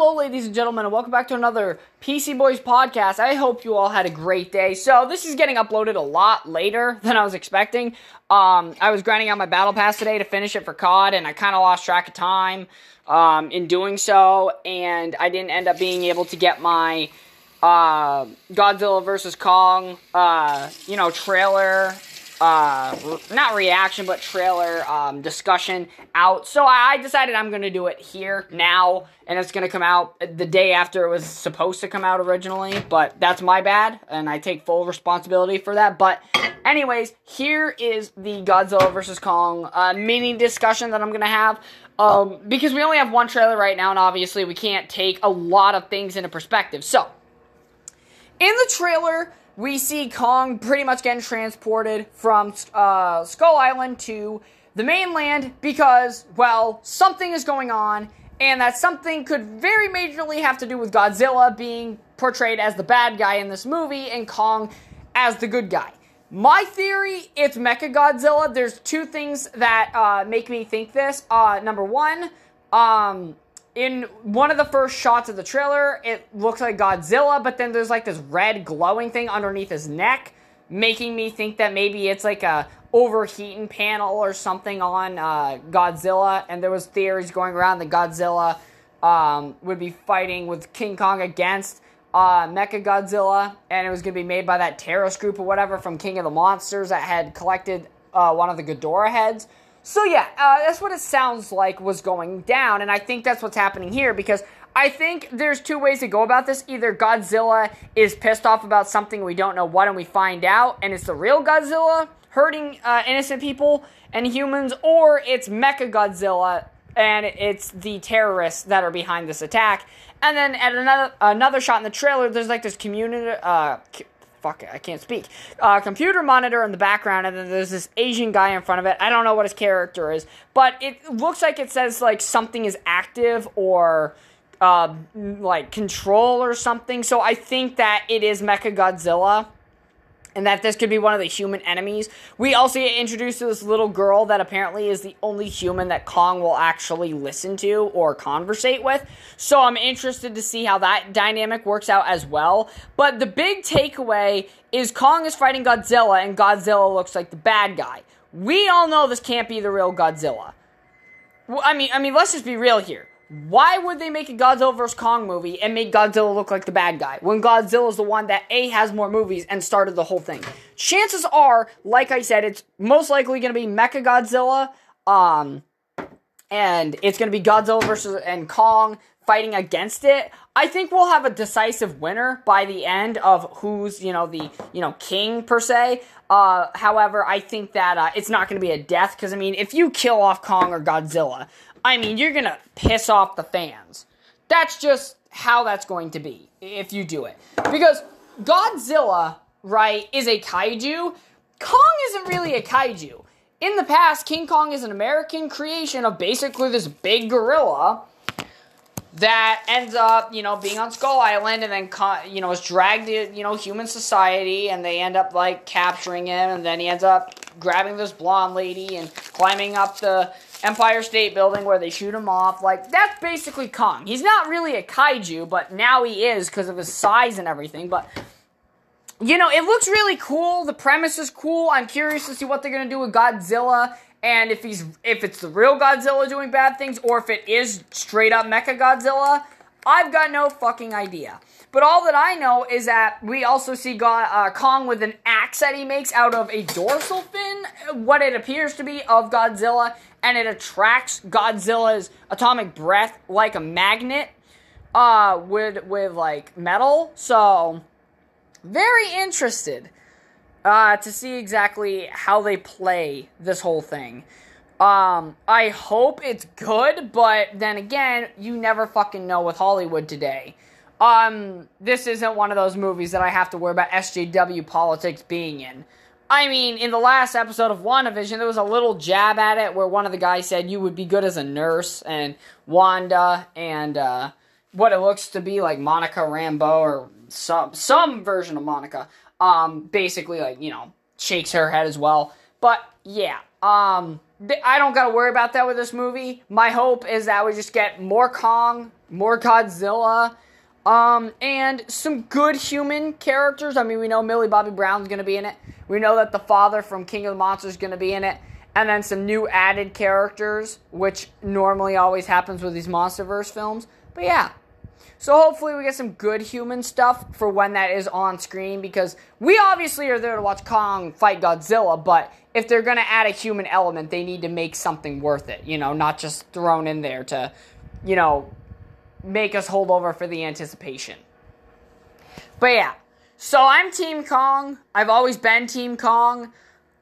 Hello, ladies and gentlemen, and welcome back to another PC Boys podcast. I hope you all had a great day. So, this is getting uploaded a lot later than I was expecting. Um, I was grinding out my battle pass today to finish it for COD, and I kind of lost track of time um, in doing so, and I didn't end up being able to get my uh, Godzilla vs. Kong, uh, you know, trailer uh, not reaction, but trailer um, discussion out. So I decided I'm going to do it here now, and it's going to come out the day after it was supposed to come out originally. But that's my bad, and I take full responsibility for that. But, anyways, here is the Godzilla vs. Kong uh, mini discussion that I'm going to have. Um, because we only have one trailer right now, and obviously we can't take a lot of things into perspective. So, in the trailer, we see Kong pretty much getting transported from uh, Skull Island to the mainland because, well, something is going on, and that something could very majorly have to do with Godzilla being portrayed as the bad guy in this movie and Kong as the good guy. My theory, it's Mecha Godzilla. There's two things that uh, make me think this. Uh, number one, um, in one of the first shots of the trailer, it looks like Godzilla, but then there's like this red glowing thing underneath his neck, making me think that maybe it's like a overheating panel or something on uh, Godzilla. And there was theories going around that Godzilla um, would be fighting with King Kong against uh, Mecha Godzilla, and it was going to be made by that terrorist group or whatever from King of the Monsters that had collected uh, one of the Ghidorah heads. So yeah, uh, that's what it sounds like was going down, and I think that's what's happening here because I think there's two ways to go about this. Either Godzilla is pissed off about something we don't know what, and we find out, and it's the real Godzilla hurting uh, innocent people and humans, or it's Mecha Godzilla and it's the terrorists that are behind this attack. And then at another another shot in the trailer, there's like this community. Uh, fuck it, I can't speak. Uh, computer monitor in the background, and then there's this Asian guy in front of it. I don't know what his character is, but it looks like it says like something is active or uh, like control or something. So I think that it is Mecha Godzilla and that this could be one of the human enemies. We also get introduced to this little girl that apparently is the only human that Kong will actually listen to or conversate with. So I'm interested to see how that dynamic works out as well. But the big takeaway is Kong is fighting Godzilla and Godzilla looks like the bad guy. We all know this can't be the real Godzilla. I mean, I mean, let's just be real here. Why would they make a Godzilla vs. Kong movie and make Godzilla look like the bad guy when Godzilla is the one that A has more movies and started the whole thing? Chances are, like I said, it's most likely going to be Mecha Godzilla, um, and it's going to be Godzilla versus and Kong fighting against it. I think we'll have a decisive winner by the end of who's you know the you know king per se. Uh, however, I think that uh, it's not going to be a death because I mean, if you kill off Kong or Godzilla, I mean, you're gonna piss off the fans. That's just how that's going to be if you do it. Because Godzilla, right, is a kaiju. Kong isn't really a kaiju. In the past, King Kong is an American creation of basically this big gorilla that ends up, you know, being on Skull Island and then, you know, is dragged to, you know, human society and they end up, like, capturing him and then he ends up grabbing this blonde lady and climbing up the Empire State Building where they shoot him off. Like, that's basically Kong. He's not really a kaiju, but now he is because of his size and everything. But, you know, it looks really cool. The premise is cool. I'm curious to see what they're to do with Godzilla and if he's if it's the real Godzilla doing bad things or if it is straight up Mecha Godzilla. I've got no fucking idea. But all that I know is that we also see God, uh, Kong with an axe that he makes out of a dorsal fin, what it appears to be of Godzilla, and it attracts Godzilla's atomic breath like a magnet uh, with with like metal. So very interested uh, to see exactly how they play this whole thing. Um, I hope it's good, but then again, you never fucking know with Hollywood today. Um, this isn't one of those movies that I have to worry about SJW politics being in. I mean, in the last episode of WandaVision, there was a little jab at it where one of the guys said you would be good as a nurse, and Wanda and uh, what it looks to be like Monica Rambeau or some some version of Monica, um, basically like you know shakes her head as well. But yeah, um, I don't gotta worry about that with this movie. My hope is that we just get more Kong, more Godzilla, um, and some good human characters. I mean, we know Millie Bobby Brown's gonna be in it. We know that the father from King of the Monsters is gonna be in it, and then some new added characters, which normally always happens with these MonsterVerse films. But yeah, so hopefully we get some good human stuff for when that is on screen because we obviously are there to watch Kong fight Godzilla, but if they're going to add a human element, they need to make something worth it, you know, not just thrown in there to, you know, make us hold over for the anticipation. But yeah. So I'm Team Kong. I've always been Team Kong.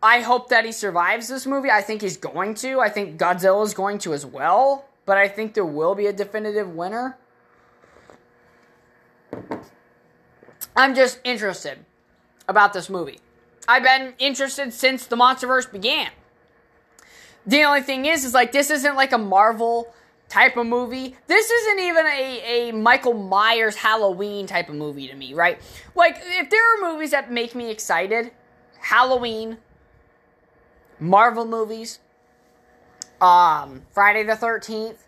I hope that he survives this movie. I think he's going to. I think Godzilla is going to as well, but I think there will be a definitive winner. I'm just interested about this movie. I've been interested since the MonsterVerse began. The only thing is, is like this isn't like a Marvel type of movie. This isn't even a, a Michael Myers Halloween type of movie to me, right? Like, if there are movies that make me excited, Halloween, Marvel movies, um, Friday the 13th,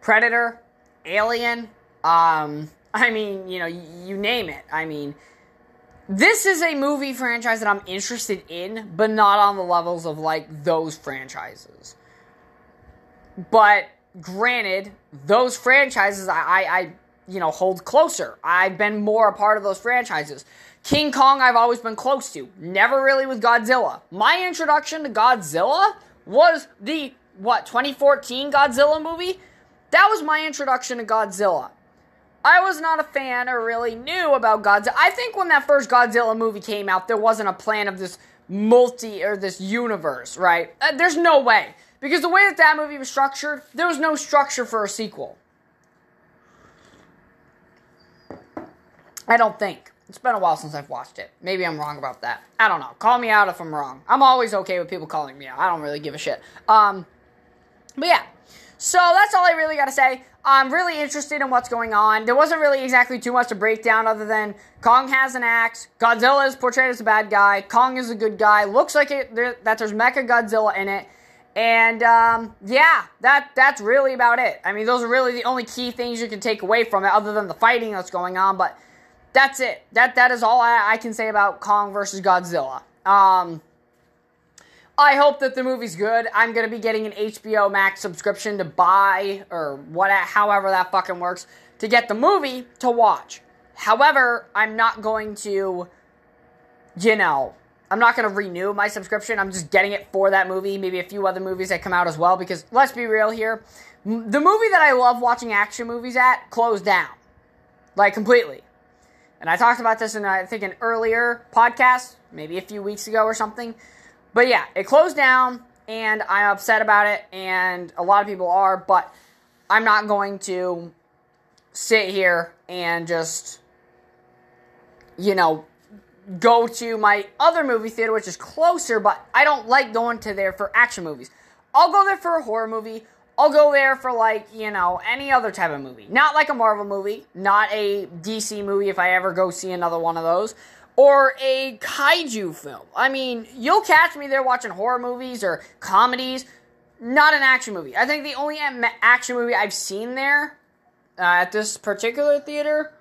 Predator, Alien, um, I mean, you know, you name it. I mean, this is a movie franchise that I'm interested in, but not on the levels of like those franchises. But granted, those franchises I, I, I you know hold closer. I've been more a part of those franchises. King Kong I've always been close to. Never really with Godzilla. My introduction to Godzilla was the what 2014 Godzilla movie. That was my introduction to Godzilla. I was not a fan or really knew about Godzilla. I think when that first Godzilla movie came out, there wasn't a plan of this multi or this universe, right? Uh, there's no way. Because the way that that movie was structured, there was no structure for a sequel. I don't think. It's been a while since I've watched it. Maybe I'm wrong about that. I don't know. Call me out if I'm wrong. I'm always okay with people calling me out. I don't really give a shit. Um, but yeah. So that's all I really got to say. I'm really interested in what's going on. There wasn't really exactly too much to break down other than Kong has an axe, Godzilla is portrayed as a bad guy, Kong is a good guy. Looks like it there, that there's Mecha Godzilla in it. And um, yeah, that that's really about it. I mean, those are really the only key things you can take away from it, other than the fighting that's going on. But that's it. That that is all I, I can say about Kong versus Godzilla. Um, I hope that the movie's good. I'm gonna be getting an HBO Max subscription to buy or what, however that fucking works, to get the movie to watch. However, I'm not going to, you know, I'm not gonna renew my subscription. I'm just getting it for that movie, maybe a few other movies that come out as well. Because let's be real here, the movie that I love watching action movies at closed down, like completely. And I talked about this in I think an earlier podcast, maybe a few weeks ago or something. But yeah, it closed down, and I'm upset about it, and a lot of people are, but I'm not going to sit here and just, you know, go to my other movie theater, which is closer, but I don't like going to there for action movies. I'll go there for a horror movie. I'll go there for like, you know, any other type of movie. Not like a Marvel movie, not a DC movie if I ever go see another one of those or a kaiju film. I mean, you'll catch me there watching horror movies or comedies, not an action movie. I think the only action movie I've seen there uh, at this particular theater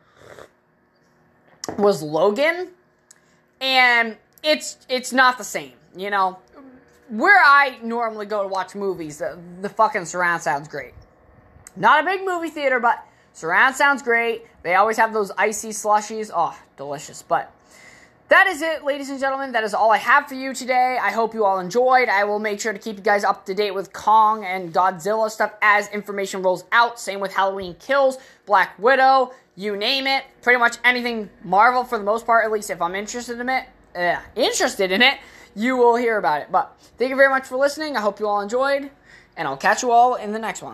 was Logan, and it's it's not the same. You know, where I normally go to watch movies, the, the fucking surround sounds great. Not a big movie theater, but surround sounds great. They always have those icy slushies. Oh, delicious. But that is it, ladies and gentlemen. That is all I have for you today. I hope you all enjoyed. I will make sure to keep you guys up to date with Kong and Godzilla stuff as information rolls out. Same with Halloween Kills, Black Widow, you name it. Pretty much anything Marvel for the most part, at least if I'm interested in it. Uh, interested in it, you will hear about it. But thank you very much for listening. I hope you all enjoyed, and I'll catch you all in the next one.